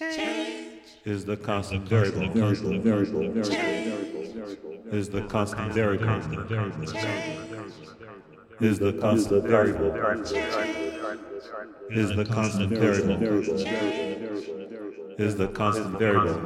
Change is the constant variable. Is the constant variable. Is the constant variable. Is the constant variable. Is the constant variable.